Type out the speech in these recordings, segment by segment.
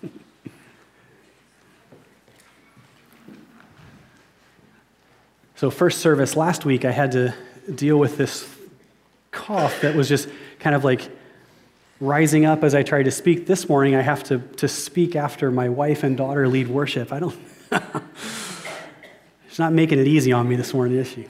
so, first service last week, I had to deal with this cough that was just kind of like rising up as I tried to speak. This morning, I have to, to speak after my wife and daughter lead worship. I don't, she's not making it easy on me this morning, is she?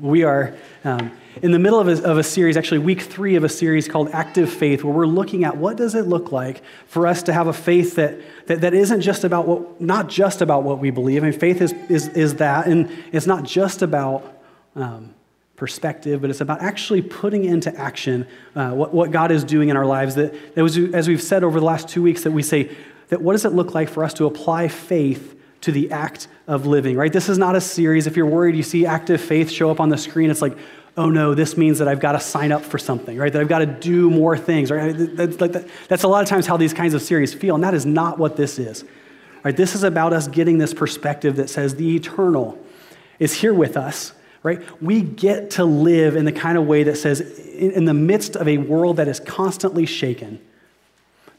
We are um, in the middle of a, of a series, actually week three of a series called Active Faith, where we're looking at what does it look like for us to have a faith that, that, that isn't just about what, not just about what we believe. I mean, faith is, is, is that, and it's not just about um, perspective, but it's about actually putting into action uh, what, what God is doing in our lives. That, that was, as we've said over the last two weeks, that we say that what does it look like for us to apply faith to the act of living, right? This is not a series. If you're worried, you see active faith show up on the screen, it's like, oh no, this means that I've got to sign up for something, right? That I've got to do more things, right? That's, a lot of times how these kinds of series feel, and that is not what this is, right? This is about us getting this perspective that says the eternal is here with us, right? We get to live in the kind of way that says, in the midst of a world that is constantly shaken,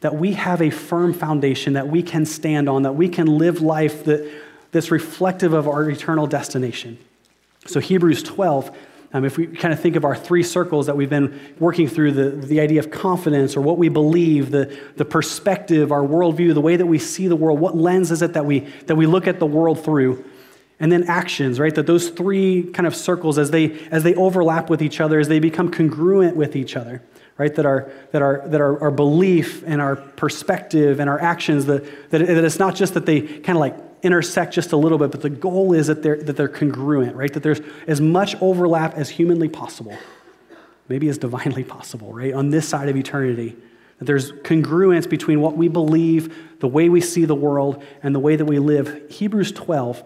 that we have a firm foundation that we can stand on, that we can live life that, that's reflective of our eternal destination. So, Hebrews 12, um, if we kind of think of our three circles that we've been working through the, the idea of confidence or what we believe, the, the perspective, our worldview, the way that we see the world, what lens is it that we, that we look at the world through? And then actions, right? That those three kind of circles, as they, as they overlap with each other, as they become congruent with each other right? That our, that our, that our, our belief and our perspective and our actions, that, that, that it's not just that they kind of like intersect just a little bit, but the goal is that they're, that they're congruent, right? That there's as much overlap as humanly possible, maybe as divinely possible, right? On this side of eternity. That there's congruence between what we believe, the way we see the world, and the way that we live. Hebrews 12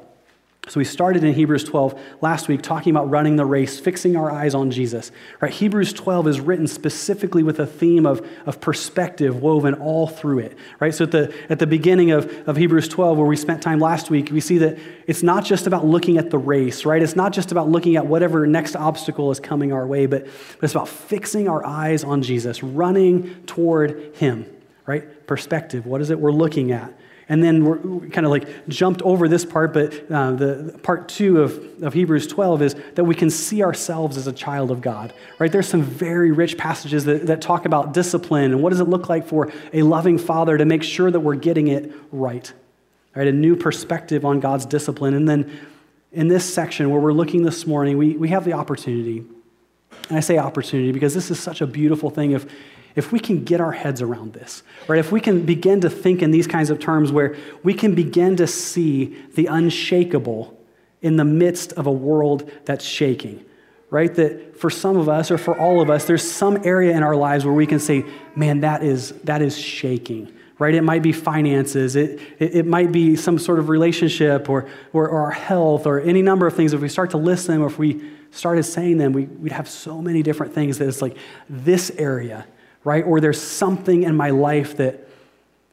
so we started in Hebrews 12 last week talking about running the race, fixing our eyes on Jesus. Right? Hebrews 12 is written specifically with a theme of, of perspective woven all through it. Right? So at the, at the beginning of, of Hebrews 12, where we spent time last week, we see that it's not just about looking at the race, right? It's not just about looking at whatever next obstacle is coming our way, but, but it's about fixing our eyes on Jesus, running toward him. Right? Perspective. What is it we're looking at? And then we're kind of like jumped over this part, but uh, the part two of, of Hebrews 12 is that we can see ourselves as a child of God, right? There's some very rich passages that, that talk about discipline and what does it look like for a loving father to make sure that we're getting it right, right? A new perspective on God's discipline. And then in this section where we're looking this morning, we, we have the opportunity, and I say opportunity because this is such a beautiful thing if, if we can get our heads around this, right? If we can begin to think in these kinds of terms where we can begin to see the unshakable in the midst of a world that's shaking, right? That for some of us or for all of us, there's some area in our lives where we can say, man, that is, that is shaking, right? It might be finances, it, it, it might be some sort of relationship or, or, or, our health or any number of things. If we start to list them or if we started saying them, we, we'd have so many different things that it's like this area right? Or there's something in my life that,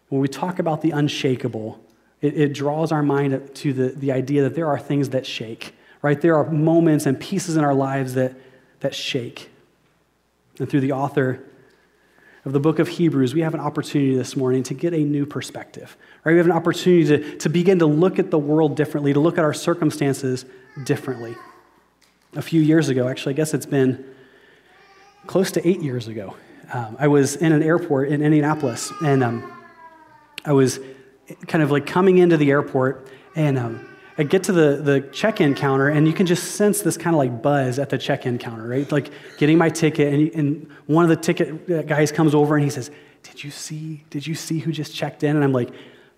when we talk about the unshakable, it, it, draws our mind to the, the idea that there are things that shake, right? There are moments and pieces in our lives that, that shake. And through the author of the book of Hebrews, we have an opportunity this morning to get a new perspective, right? We have an opportunity to, to begin to look at the world differently, to look at our circumstances differently. A few years ago, actually, I guess it's been close to eight years ago, um, I was in an airport in Indianapolis, and um, I was kind of like coming into the airport, and um, I get to the, the check in counter, and you can just sense this kind of like buzz at the check in counter, right? Like getting my ticket, and, and one of the ticket guys comes over and he says, Did you see, did you see who just checked in? And I'm like,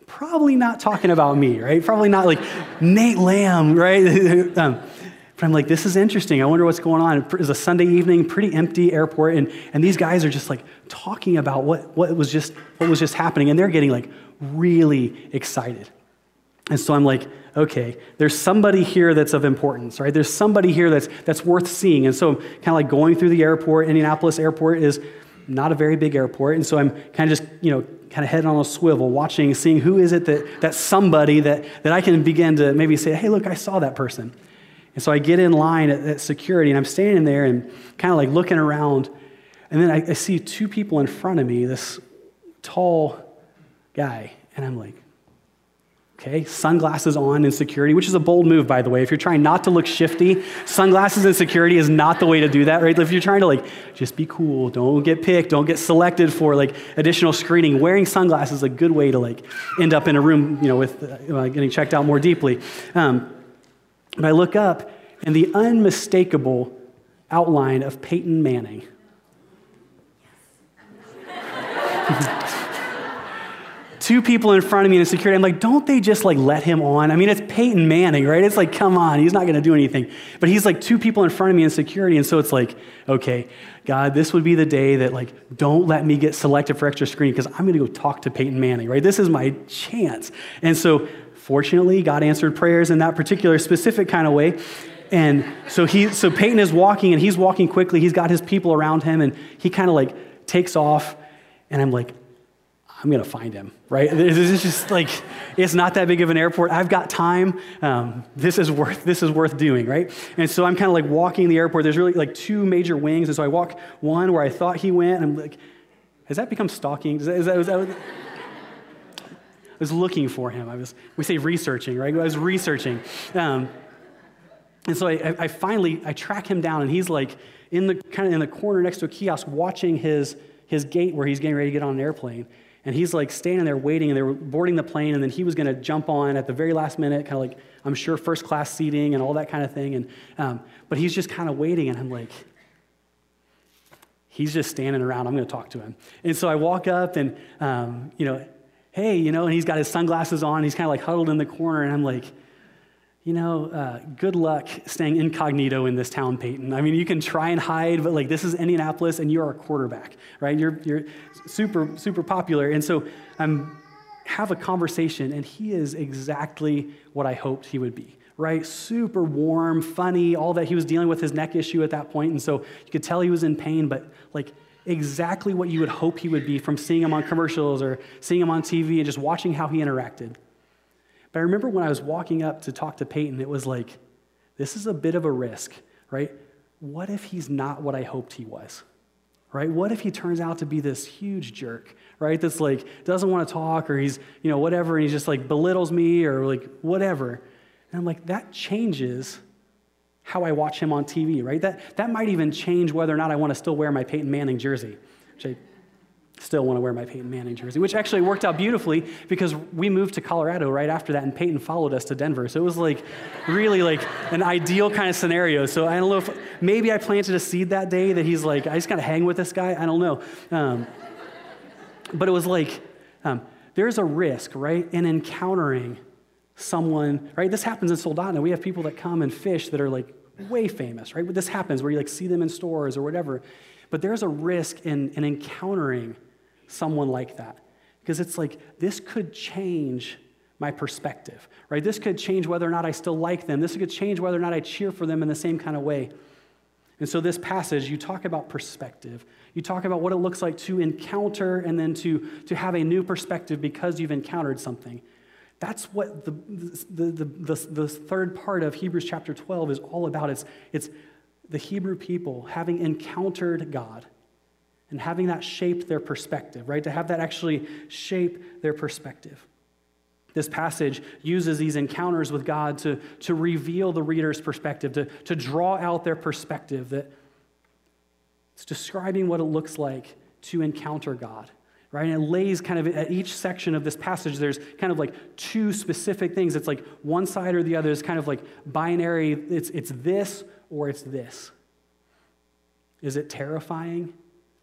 Probably not talking about me, right? Probably not like Nate Lamb, right? but I'm like, this is interesting. I wonder what's going on. It was a Sunday evening, pretty empty airport, and, and these guys are just like talking about what, what, was just, what was just happening, and they're getting like really excited. And so I'm like, okay, there's somebody here that's of importance, right? There's somebody here that's, that's worth seeing. And so I'm kind of like going through the airport. Indianapolis Airport is not a very big airport. And so I'm kind of just, you know, kind of head on a swivel, watching, seeing who is it that, that somebody that, that I can begin to maybe say, hey, look, I saw that person. And so I get in line at, at security and I'm standing there and kind of like looking around. And then I, I see two people in front of me, this tall guy, and I'm like, Okay, sunglasses on in security, which is a bold move, by the way. If you're trying not to look shifty, sunglasses in security is not the way to do that, right? If you're trying to like just be cool, don't get picked, don't get selected for like additional screening, wearing sunglasses is a good way to like end up in a room, you know, with uh, getting checked out more deeply. Um, but I look up, and the unmistakable outline of Peyton Manning. Two people in front of me in security. I'm like, don't they just like let him on? I mean, it's Peyton Manning, right? It's like, come on, he's not going to do anything. But he's like two people in front of me in security. And so it's like, okay, God, this would be the day that like, don't let me get selected for extra screening because I'm going to go talk to Peyton Manning, right? This is my chance. And so fortunately, God answered prayers in that particular specific kind of way. And so he, so Peyton is walking and he's walking quickly. He's got his people around him and he kind of like takes off. And I'm like, I'm to find him, right? This is just like, it's not that big of an airport. I've got time. Um, this, is worth, this is worth doing, right? And so I'm kind of like walking the airport. There's really like two major wings. And so I walk one where I thought he went. And I'm like, has that become stalking? Is that, is that, is that, was looking for him. I was, we say researching, right? I was researching. Um, and so I, I finally, I track him down and he's like in the kind of in the corner next to a kiosk watching his, his gate where he's getting ready to get on an airplane. And he's like standing there waiting, and they were boarding the plane, and then he was going to jump on at the very last minute, kind of like, I'm sure, first class seating and all that kind of thing. And, um, but he's just kind of waiting, and I'm like, he's just standing around. I'm going to talk to him. And so I walk up, and, um, you know, hey, you know, and he's got his sunglasses on. He's kind of like huddled in the corner, and I'm like, you know, uh, good luck staying incognito in this town, Peyton. I mean, you can try and hide, but like this is Indianapolis and you're a quarterback, right? You're, you're super, super popular. And so I'm have a conversation, and he is exactly what I hoped he would be, right? Super warm, funny, all that. He was dealing with his neck issue at that point, and so you could tell he was in pain, but like exactly what you would hope he would be from seeing him on commercials or seeing him on TV and just watching how he interacted. But I remember when I was walking up to talk to Peyton, it was like, this is a bit of a risk, right? What if he's not what I hoped he was? Right? What if he turns out to be this huge jerk, right? That's like doesn't want to talk or he's, you know, whatever, and he just like belittles me or like whatever. And I'm like, that changes how I watch him on TV, right? That, that might even change whether or not I want to still wear my Peyton Manning jersey, which I still want to wear my Peyton Manning jersey, which actually worked out beautifully because we moved to Colorado right after that, and Peyton followed us to Denver. So it was like really like an ideal kind of scenario. So I don't know if maybe I planted a seed that day that he's like, I just got to hang with this guy. I don't know. Um, but it was like, um, there's a risk, right, in encountering someone, right? This happens in Soldotna. We have people that come and fish that are like way famous, right? This happens where you like see them in stores or whatever. But there's a risk in, in encountering someone like that. Because it's like, this could change my perspective, right? This could change whether or not I still like them. This could change whether or not I cheer for them in the same kind of way. And so, this passage, you talk about perspective. You talk about what it looks like to encounter and then to, to have a new perspective because you've encountered something. That's what the, the, the, the, third part of Hebrews chapter 12 is all about. It's, it's the Hebrew people having encountered God and having that shape their perspective, right? To have that actually shape their perspective. This passage uses these encounters with God to, to reveal the reader's perspective, to, to draw out their perspective, that it's describing what it looks like to encounter God. Right? And it lays kind of at each section of this passage, there's kind of like two specific things. It's like one side or the other is kind of like binary. It's, it's this or it's this. Is it terrifying?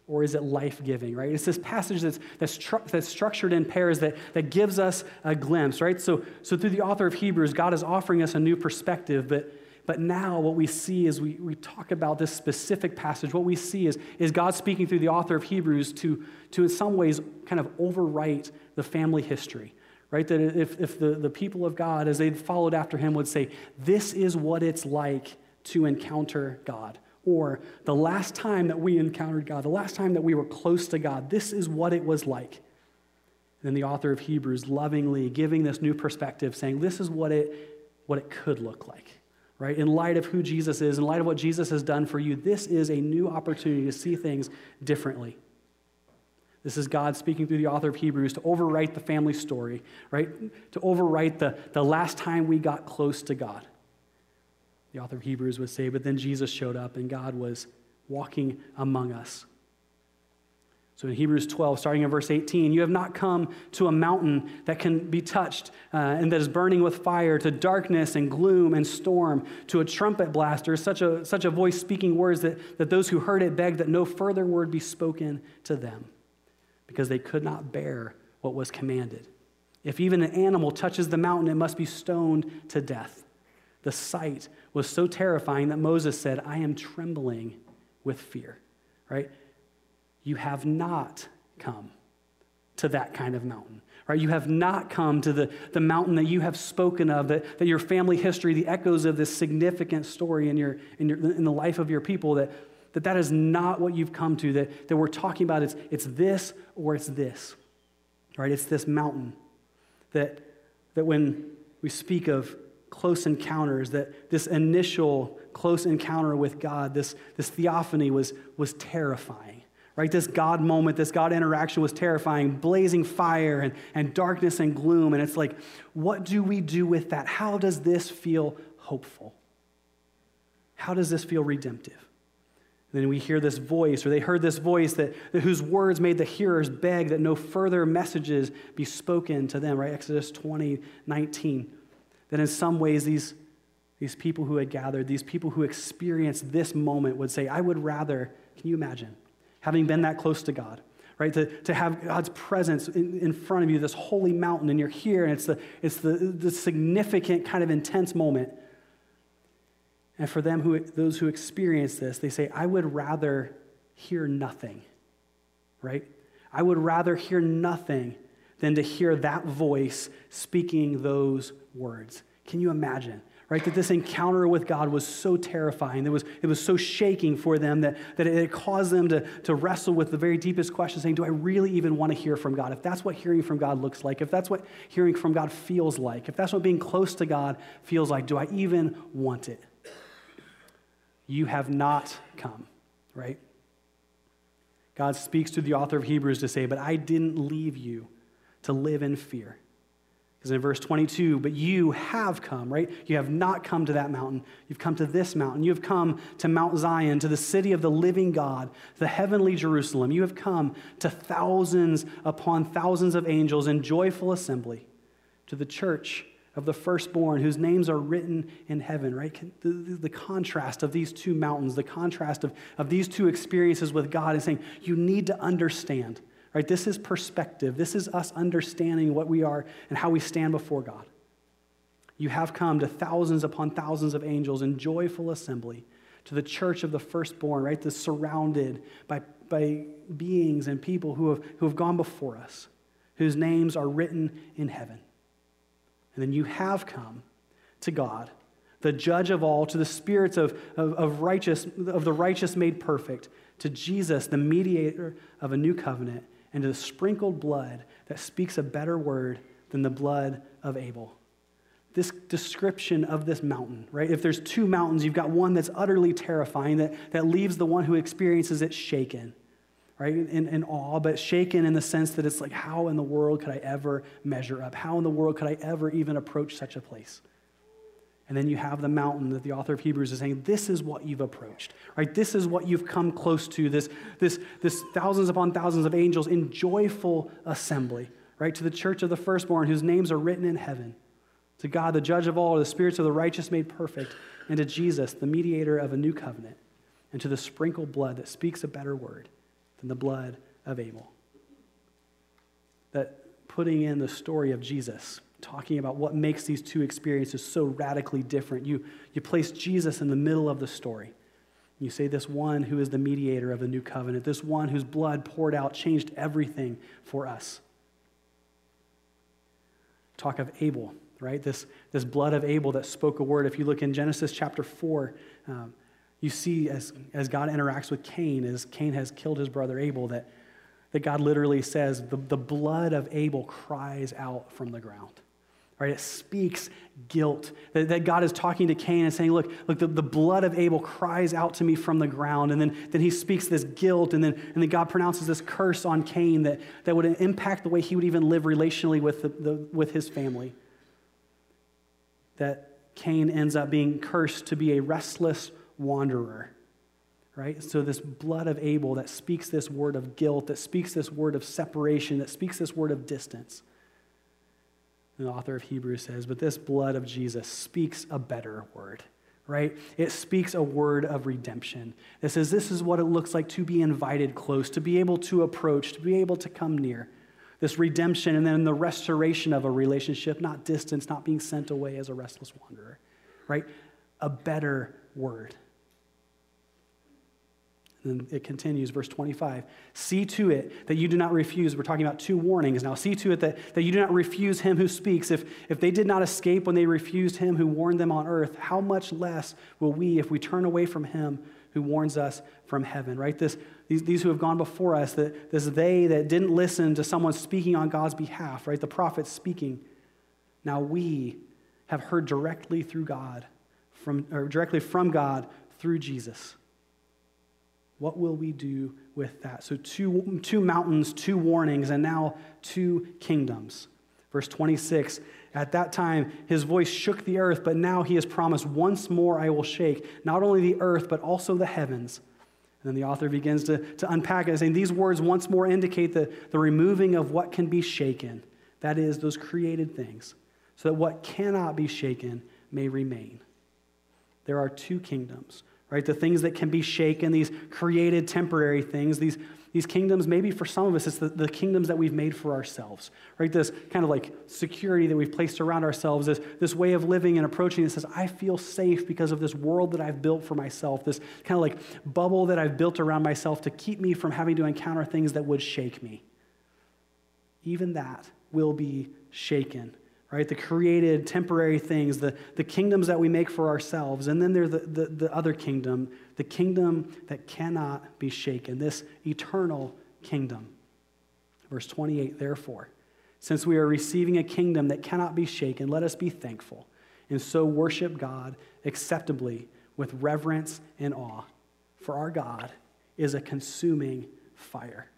or is it life giving, right? It's this passage that's, that's, tr- that's structured in pairs that, that gives us a glimpse, right? So, so, through the author of Hebrews, God is offering us a new perspective, but, but now what we see is we, we talk about this specific passage. What we see is, is God speaking through the author of Hebrews to, to, in some ways, kind of overwrite the family history, right? That if, if the, the people of God, as they'd followed after him, would say, This is what it's like to encounter God or the last time that we encountered God, the last time that we were close to God, this is what it was like. And then the author of Hebrews lovingly giving this new perspective, saying, This is what it, what it could look like. Right? In light of who Jesus is, in light of what Jesus has done for you, this is a new opportunity to see things differently. This is God speaking through the author of Hebrews to overwrite the family story, right? To overwrite the, the last time we got close to God. The author of Hebrews would say, but then Jesus showed up and God was walking among us. So in Hebrews 12, starting in verse 18, you have not come to a mountain that can be touched uh, and that is burning with fire, to darkness and gloom and storm, to a trumpet blaster, such a, such a voice speaking words that, that those who heard it begged that no further word be spoken to them, because they could not bear what was commanded. If even an animal touches the mountain, it must be stoned to death. The sight was so terrifying that Moses said, I am trembling with fear, right? You have not come to that kind of mountain, right? You have not come to the, the mountain that you have spoken of, that, that your family history, the echoes of this significant story in, your, in, your, in the life of your people, that, that that is not what you've come to, that, that we're talking about it's, it's this or it's this, right? It's this mountain that, that when we speak of close encounters, that this initial close encounter with God, this, this theophany was, was terrifying right? This God moment, this God interaction was terrifying, blazing fire and, and darkness and gloom. And it's like, what do we do with that? How does this feel hopeful? How does this feel redemptive? And then we hear this voice, or they heard this voice that, that whose words made the hearers beg that no further messages be spoken to them, right? Exodus 20, 19. That in some ways, these, these people who had gathered, these people who experienced this moment would say, I would rather, can you imagine? Having been that close to God, right? To, to have God's presence in, in front of you, this holy mountain, and you're here, and it's, the, it's the, the significant kind of intense moment. And for them, who, those who experience this, they say, I would rather hear nothing, right? I would rather hear nothing than to hear that voice speaking those words. Can you imagine? Right? That this encounter with God was so terrifying. It was, it was so shaking for them that, that it caused them to, to wrestle with the very deepest question, saying, Do I really even want to hear from God? If that's what hearing from God looks like, if that's what hearing from God feels like, if that's what being close to God feels like, do I even want it? You have not come, right? God speaks to the author of Hebrews to say, But I didn't leave you to live in fear. Because in verse 22, but you have come, right? You have not come to that mountain. You've come to this mountain. You have come to Mount Zion, to the city of the living God, the heavenly Jerusalem. You have come to thousands upon thousands of angels in joyful assembly, to the church of the firstborn whose names are written in heaven, right? The, the, the, contrast of these two mountains, the contrast of, of these two experiences with God is saying, you need to understand Right? This is perspective. This is us understanding what we are and how we stand before God. You have come to thousands upon thousands of angels in joyful assembly to the church of the firstborn, right? That's surrounded by, by beings and people who have, who have gone before us, whose names are written in heaven. And then you have come to God, the judge of all, to the spirits of, of, of, righteous, of the righteous made perfect, to Jesus, the mediator of a new covenant, and the sprinkled blood that speaks a better word than the blood of Abel. This description of this mountain, right? If there's two mountains, you've got one that's utterly terrifying, that, that leaves the one who experiences it shaken, right? In, in awe, but shaken in the sense that it's like, how in the world could I ever measure up? How in the world could I ever even approach such a place? And then you have the mountain that the author of Hebrews is saying, this is what you've approached, right? This is what you've come close to, this, this, this thousands upon thousands of angels in joyful assembly, right? To the church of the firstborn whose names are written in heaven, to God, the judge of all, the spirits of the righteous made perfect, and to Jesus, the mediator of a new covenant, and to the sprinkled blood that speaks a better word than the blood of Abel. That putting in the story of Jesus talking about what makes these two experiences so radically different. You, you place Jesus in the middle of the story. You say, This one who is the mediator of the new covenant, this one whose blood poured out changed everything for us. Talk of Abel, right? This, this blood of Abel that spoke a word. If you look in Genesis chapter 4, um, you see as, as God interacts with Cain, as Cain has killed his brother Abel, that, that God literally says, the, the blood of Abel cries out from the ground Right? It speaks guilt. That, that, God is talking to Cain and saying, Look, look the, the blood of Abel cries out to me from the ground. And then, then he speaks this guilt, and then, and then God pronounces this curse on Cain that, that would impact the way he would even live relationally with, the, the, with his family. That Cain ends up being cursed to be a restless wanderer. Right? So, this blood of Abel that speaks this word of guilt, that speaks this word of separation, that speaks this word of distance the author of Hebrews says, but this blood of Jesus speaks a better word, right? It speaks a word of redemption. It says, this is what it looks like to be invited close, to be able to approach, to be able to come near. This redemption and then the restoration of a relationship, not distance, not being sent away as a restless wanderer, right? A better word. And it continues, verse 25. See to it that you do not refuse. We're talking about two warnings now. See to it that, that you do not refuse him who speaks. If, if they did not escape when they refused him who warned them on earth, how much less will we if we turn away from him who warns us from heaven, right? This, these, these who have gone before us, that, this they that didn't listen to someone speaking on God's behalf, right? The prophet speaking. Now we have heard directly through God, from, or directly from God through Jesus. What will we do with that? So, two, two mountains, two warnings, and now two kingdoms. Verse 26 At that time, his voice shook the earth, but now he has promised, Once more I will shake not only the earth, but also the heavens. And then the author begins to, to unpack it, saying, These words once more indicate the, the removing of what can be shaken, that is, those created things, so that what cannot be shaken may remain. There are two kingdoms right? The things that can be shaken, these created temporary things, these, these kingdoms, maybe for some of us, it's the, the kingdoms that we've made for ourselves, right? This kind of like security that we've placed around ourselves, this, this way of living and approaching that says, I feel safe because of this world that I've built for myself, this kind of like bubble that I've built around myself to keep me from having to encounter things that would shake me. Even that will be shaken right? The created temporary things, the, the kingdoms that we make for ourselves. And then there's the, the, the other kingdom, the kingdom that cannot be shaken, this eternal kingdom. Verse 28 Therefore, since we are receiving a kingdom that cannot be shaken, let us be thankful and so worship God acceptably with reverence and awe. For our God is a consuming fire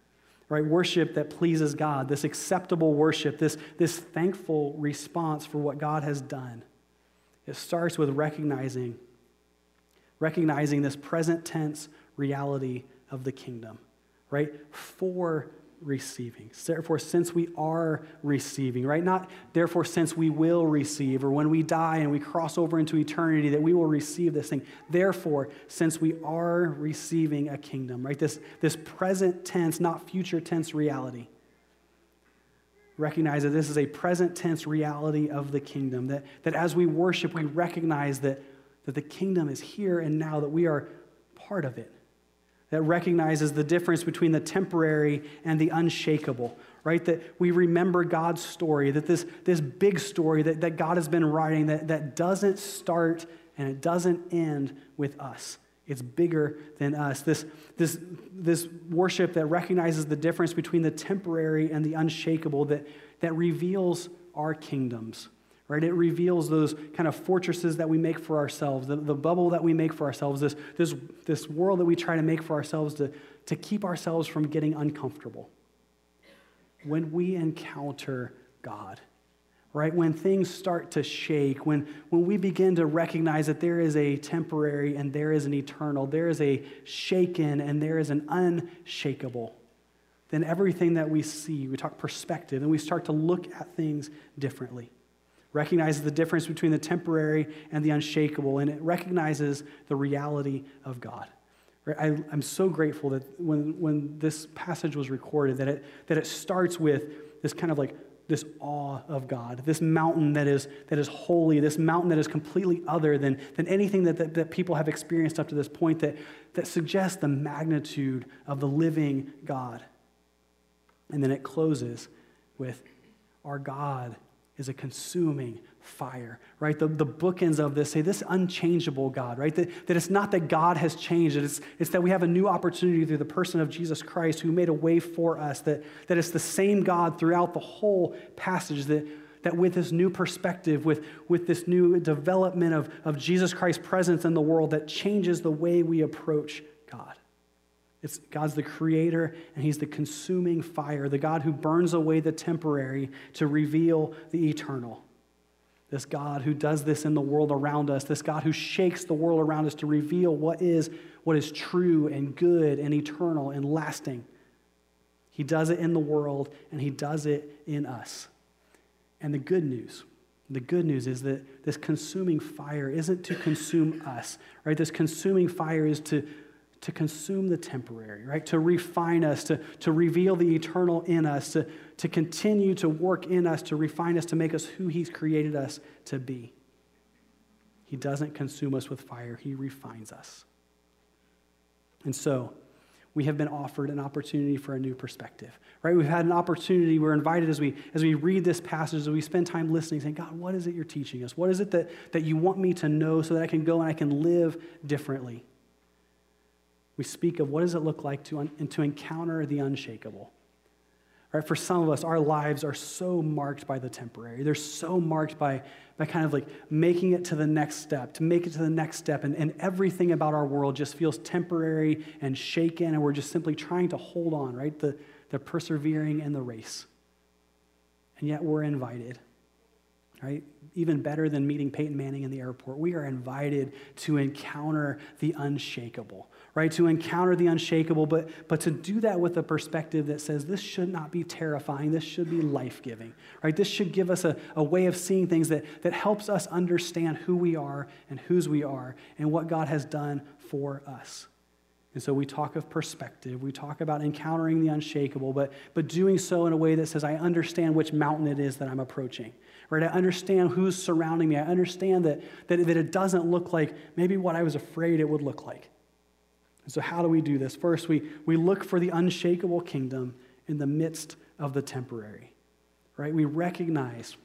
right? Worship that pleases God, this acceptable worship, this, this thankful response for what God has done. It starts with recognizing, recognizing this present tense reality of the kingdom, right? For receiving. Therefore, since we are receiving, right? Not therefore, since we will receive, or when we die and we cross over into eternity, that we will receive this thing. Therefore, since we are receiving a kingdom, right? This, this present tense, not future tense reality. Recognize that this is a present tense reality of the kingdom. That, that as we worship, we recognize that, that the kingdom is here and now, that we are part of it that recognizes the difference between the temporary and the unshakable, right? That we remember God's story, that this, this big story that, that God has been writing that, that doesn't start and it doesn't end with us. It's bigger than us. This, this, this worship that recognizes the difference between the temporary and the unshakable, that, that reveals our kingdoms right? It reveals those kind of fortresses that we make for ourselves, the, the bubble that we make for ourselves, this, this, this world that we try to make for ourselves to, to keep ourselves from getting uncomfortable. When we encounter God, right? When things start to shake, when, when we begin to recognize that there is a temporary and there is an eternal, there is a shaken and there is an unshakable, then everything that we see, we talk perspective, and we start to look at things differently recognizes the difference between the temporary and the unshakable, and it recognizes the reality of God. I, am so grateful that when, when this passage was recorded, that it, that it starts with this kind of like this awe of God, this mountain that is, that is holy, this mountain that is completely other than, than anything that, that, that people have experienced up to this point, that, that suggests the magnitude of the living God. And then it closes with our God is a consuming fire, right? The, the bookends of this say this unchangeable God, right? That, that it's not that God has changed, it's, it's that we have a new opportunity through the person of Jesus Christ who made a way for us, that, that it's the same God throughout the whole passage, that, that with this new perspective, with, with this new development of, of Jesus Christ's presence in the world, that changes the way we approach God. It's God's the creator and he's the consuming fire, the God who burns away the temporary to reveal the eternal. This God who does this in the world around us, this God who shakes the world around us to reveal what is what is true and good and eternal and lasting. He does it in the world and he does it in us. And the good news, the good news is that this consuming fire isn't to consume us, right? This consuming fire is to to consume the temporary, right? To refine us, to, to reveal the eternal in us, to, to continue to work in us, to refine us, to make us who He's created us to be. He doesn't consume us with fire, He refines us. And so, we have been offered an opportunity for a new perspective right we've had an opportunity we're invited as we as we read this passage as we spend time listening saying god what is it you're teaching us what is it that, that you want me to know so that i can go and i can live differently we speak of what does it look like to, un- to encounter the unshakable. Right, for some of us, our lives are so marked by the temporary. They're so marked by, by kind of like making it to the next step, to make it to the next step. And, and everything about our world just feels temporary and shaken, and we're just simply trying to hold on, right? The, the persevering in the race. And yet we're invited right? Even better than meeting Peyton Manning in the airport. We are invited to encounter the unshakable, right? To encounter the unshakable, but, but to do that with a perspective that says this should not be terrifying. This should be life giving, right? This should give us a, a way of seeing things that, that helps us understand who we are and whose we are and what God has done for us. And so we talk of perspective. We talk about encountering the unshakable, but, but doing so in a way that says, I understand which mountain it is that I'm approaching. Right? I understand who's surrounding me. I understand that, that, that it doesn't look like maybe what I was afraid it would look like. So, how do we do this? First, we, we look for the unshakable kingdom in the midst of the temporary. Right? We recognize,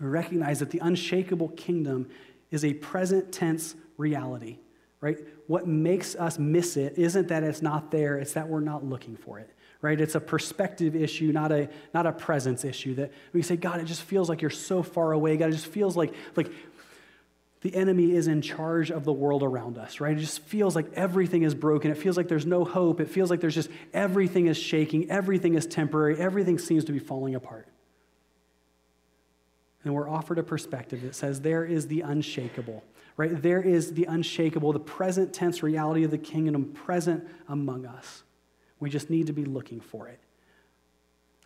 we recognize that the unshakable kingdom is a present tense reality right? What makes us miss it isn't that it's not there, it's that we're not looking for it, right? It's a perspective issue, not a, not a presence issue. That we say, God, it just feels like you're so far away. God, it just feels like, like the enemy is in charge of the world around us, right? It just feels like everything is broken. It feels like there's no hope. It feels like there's just everything is shaking, everything is temporary, everything seems to be falling apart. And we're offered a perspective that says there is the unshakable right? There is the unshakable, the present tense reality of the kingdom present among us. We just need to be looking for it.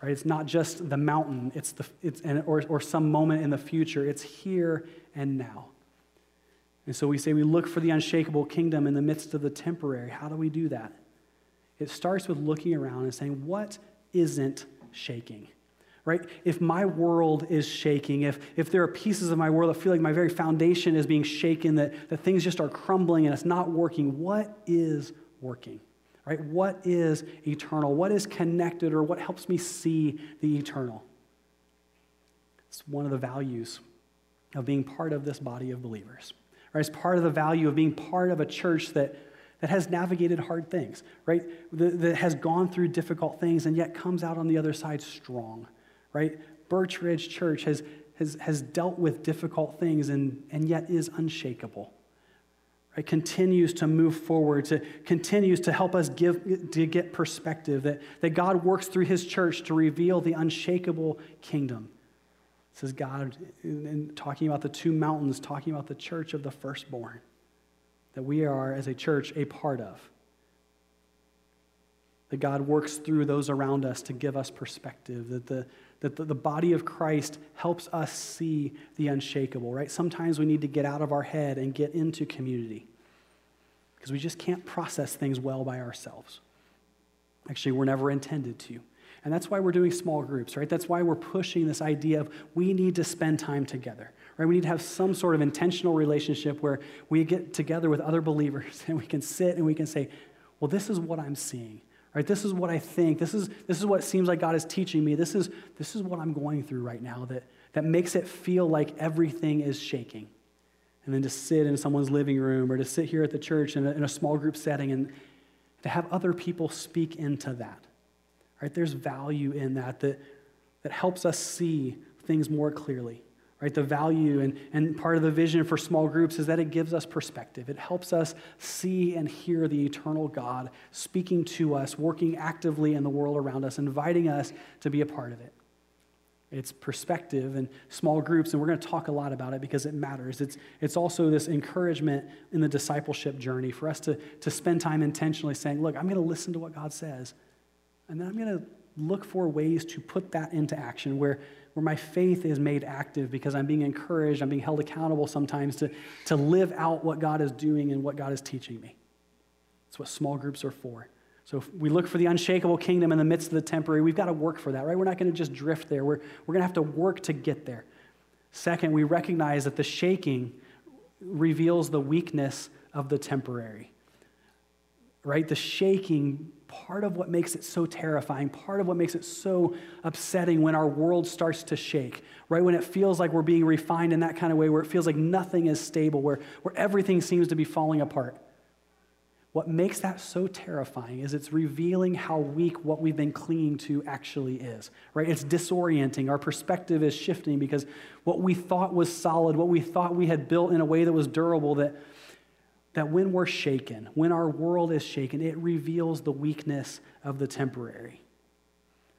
Right? It's not just the mountain, it's the, it's, or, or some moment in the future. It's here and now. And so we say we look for the unshakable kingdom in the midst of the temporary. How do we do that? It starts with looking around and saying, what isn't shaking? right? If my world is shaking, if, if there are pieces of my world that feel like my very foundation is being shaken, that, that things just are crumbling and it's not working, what is working? Right? What is eternal? What is connected or what helps me see the eternal? It's one of the values of being part of this body of believers. Right? It's part of the value of being part of a church that, that has navigated hard things, right? That, that has gone through difficult things and yet comes out on the other side strong right? Birch Ridge Church has, has, has dealt with difficult things and, and yet is unshakable. Right? Continues to move forward, to, continues to help us give, to get perspective, that, that God works through his church to reveal the unshakable kingdom. Is God in, talking about the two mountains, talking about the church of the firstborn that we are, as a church, a part of that God works through those around us to give us perspective, that the, that the, the, body of Christ helps us see the unshakable, right? Sometimes we need to get out of our head and get into community because we just can't process things well by ourselves. Actually, we're never intended to. And that's why we're doing small groups, right? That's why we're pushing this idea of we need to spend time together, right? We need to have some sort of intentional relationship where we get together with other believers and we can sit and we can say, well, this is what I'm seeing. Right? This is what I think. This is, this is what seems like God is teaching me. This is, this is what I'm going through right now that, that makes it feel like everything is shaking. And then to sit in someone's living room or to sit here at the church in a, in a small group setting and to have other people speak into that. Right? There's value in that, that that helps us see things more clearly. Right? The value and, and part of the vision for small groups is that it gives us perspective. It helps us see and hear the eternal God speaking to us, working actively in the world around us, inviting us to be a part of it. It's perspective and small groups, and we're going to talk a lot about it because it matters. It's, it's also this encouragement in the discipleship journey for us to, to spend time intentionally saying, Look, I'm going to listen to what God says, and then I'm going to look for ways to put that into action where, where my faith is made active because I'm being encouraged, I'm being held accountable sometimes to, to live out what God is doing and what God is teaching me. That's what small groups are for. So if we look for the unshakable kingdom in the midst of the temporary, we've got to work for that, right? We're not going to just drift there. We're, we're going to have to work to get there. Second, we recognize that the shaking reveals the weakness of the temporary. Right? The shaking, part of what makes it so terrifying, part of what makes it so upsetting when our world starts to shake, right? When it feels like we're being refined in that kind of way, where it feels like nothing is stable, where, where everything seems to be falling apart. What makes that so terrifying is it's revealing how weak what we've been clinging to actually is, right? It's disorienting. Our perspective is shifting because what we thought was solid, what we thought we had built in a way that was durable, that, that when we're shaken, when our world is shaken, it reveals the weakness of the temporary.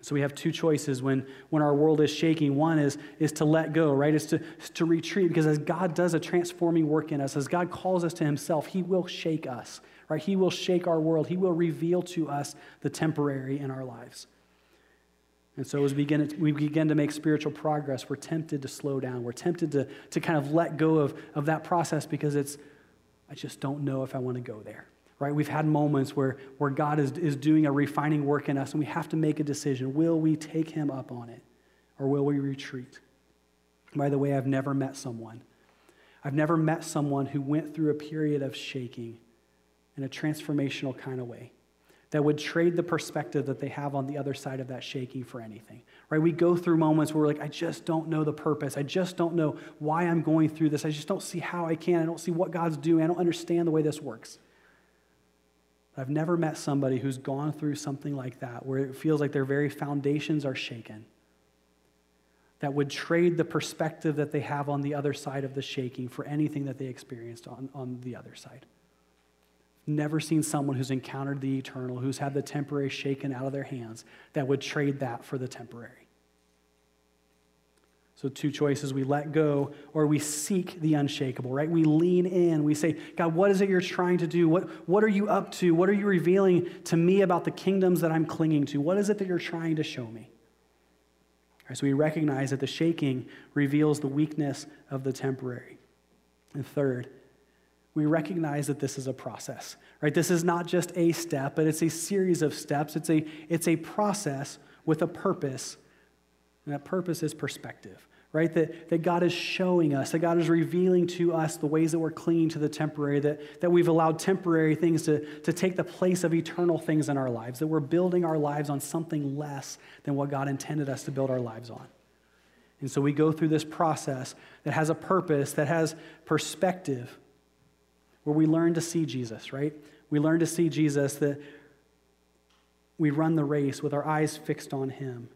So we have two choices when, when our world is shaking. One is, is to let go, right? Is to, to retreat because as God does a transforming work in us, as God calls us to himself, he will shake us, right? He will shake our world. He will reveal to us the temporary in our lives. And so as we begin, to, we begin to make spiritual progress, we're tempted to slow down. We're tempted to, to kind of let go of, of that process because it's, I just don't know if I want to go there right? We've had moments where, where God is, is doing a refining work in us, and we have to make a decision. Will we take him up on it, or will we retreat? By the way, I've never met someone. I've never met someone who went through a period of shaking in a transformational kind of way that would trade the perspective that they have on the other side of that shaking for anything. Right? We go through moments where we're like, I just don't know the purpose. I just don't know why I'm going through this. I just don't see how I can. I don't see what God's doing. I don't understand the way this works. I've never met somebody who's gone through something like that, where it feels like their very foundations are shaken, that would trade the perspective that they have on the other side of the shaking for anything that they experienced on, on the other side. Never seen someone who's encountered the eternal, who's had the temporary shaken out of their hands, that would trade that for the temporary. So, two choices we let go or we seek the unshakable, right? We lean in. We say, God, what is it you're trying to do? What, what are you up to? What are you revealing to me about the kingdoms that I'm clinging to? What is it that you're trying to show me? So, we recognize that the shaking reveals the weakness of the temporary. And third, we recognize that this is a process, right? This is not just a step, but it's a series of steps. It's a, it's a process with a purpose, and that purpose is perspective right? That, that God is showing us, that God is revealing to us the ways that we're clinging to the temporary, that, that we've allowed temporary things to, to take the place of eternal things in our lives, that we're building our lives on something less than what God intended us to build our lives on. And so we go through this process that has a purpose, that has perspective, where we learn to see Jesus, right? We learn to see Jesus, that we run the race with our eyes fixed on Him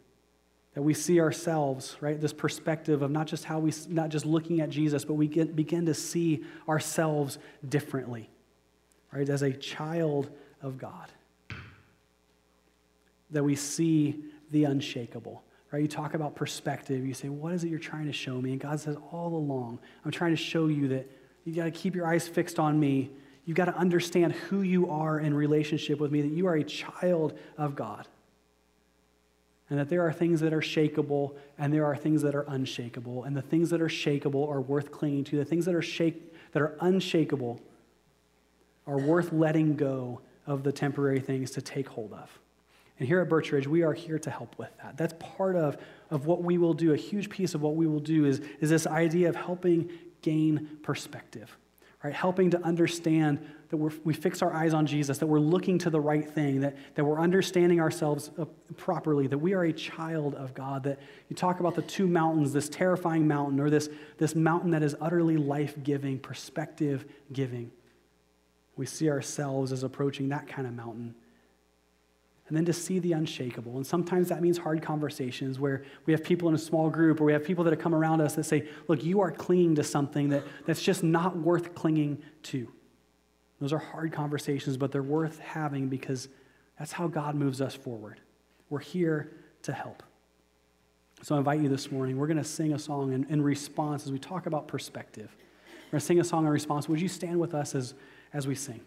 that we see ourselves, right? This perspective of not just how we, not just looking at Jesus, but we get, begin to see ourselves differently, right? As a child of God. That we see the unshakable, right? You talk about perspective. You say, what is it you're trying to show me? And God says, all along, I'm trying to show you that you got to keep your eyes fixed on me. You've got to understand who you are in relationship with me, that you are a child of God. And that there are things that are shakable and there are things that are unshakable. And the things that are shakable are worth clinging to. The things that are shake that are unshakable are worth letting go of the temporary things to take hold of. And here at birch ridge we are here to help with that. That's part of, of what we will do. A huge piece of what we will do is, is this idea of helping gain perspective right? Helping to understand that we fix our eyes on Jesus, that we're looking to the right thing, that, that we're understanding ourselves uh, properly, that we are a child of God, that you talk about the two mountains, this terrifying mountain, or this, this mountain that is utterly life giving, perspective giving. We see ourselves as approaching that kind of mountain. And then to see the unshakable. And sometimes that means hard conversations where we have people in a small group or we have people that have come around us that say, Look, you are clinging to something that, that's just not worth clinging to. Those are hard conversations, but they're worth having because that's how God moves us forward. We're here to help. So I invite you this morning, we're going to sing a song in, in response as we talk about perspective. We're going to sing a song in response. Would you stand with us as, as we sing?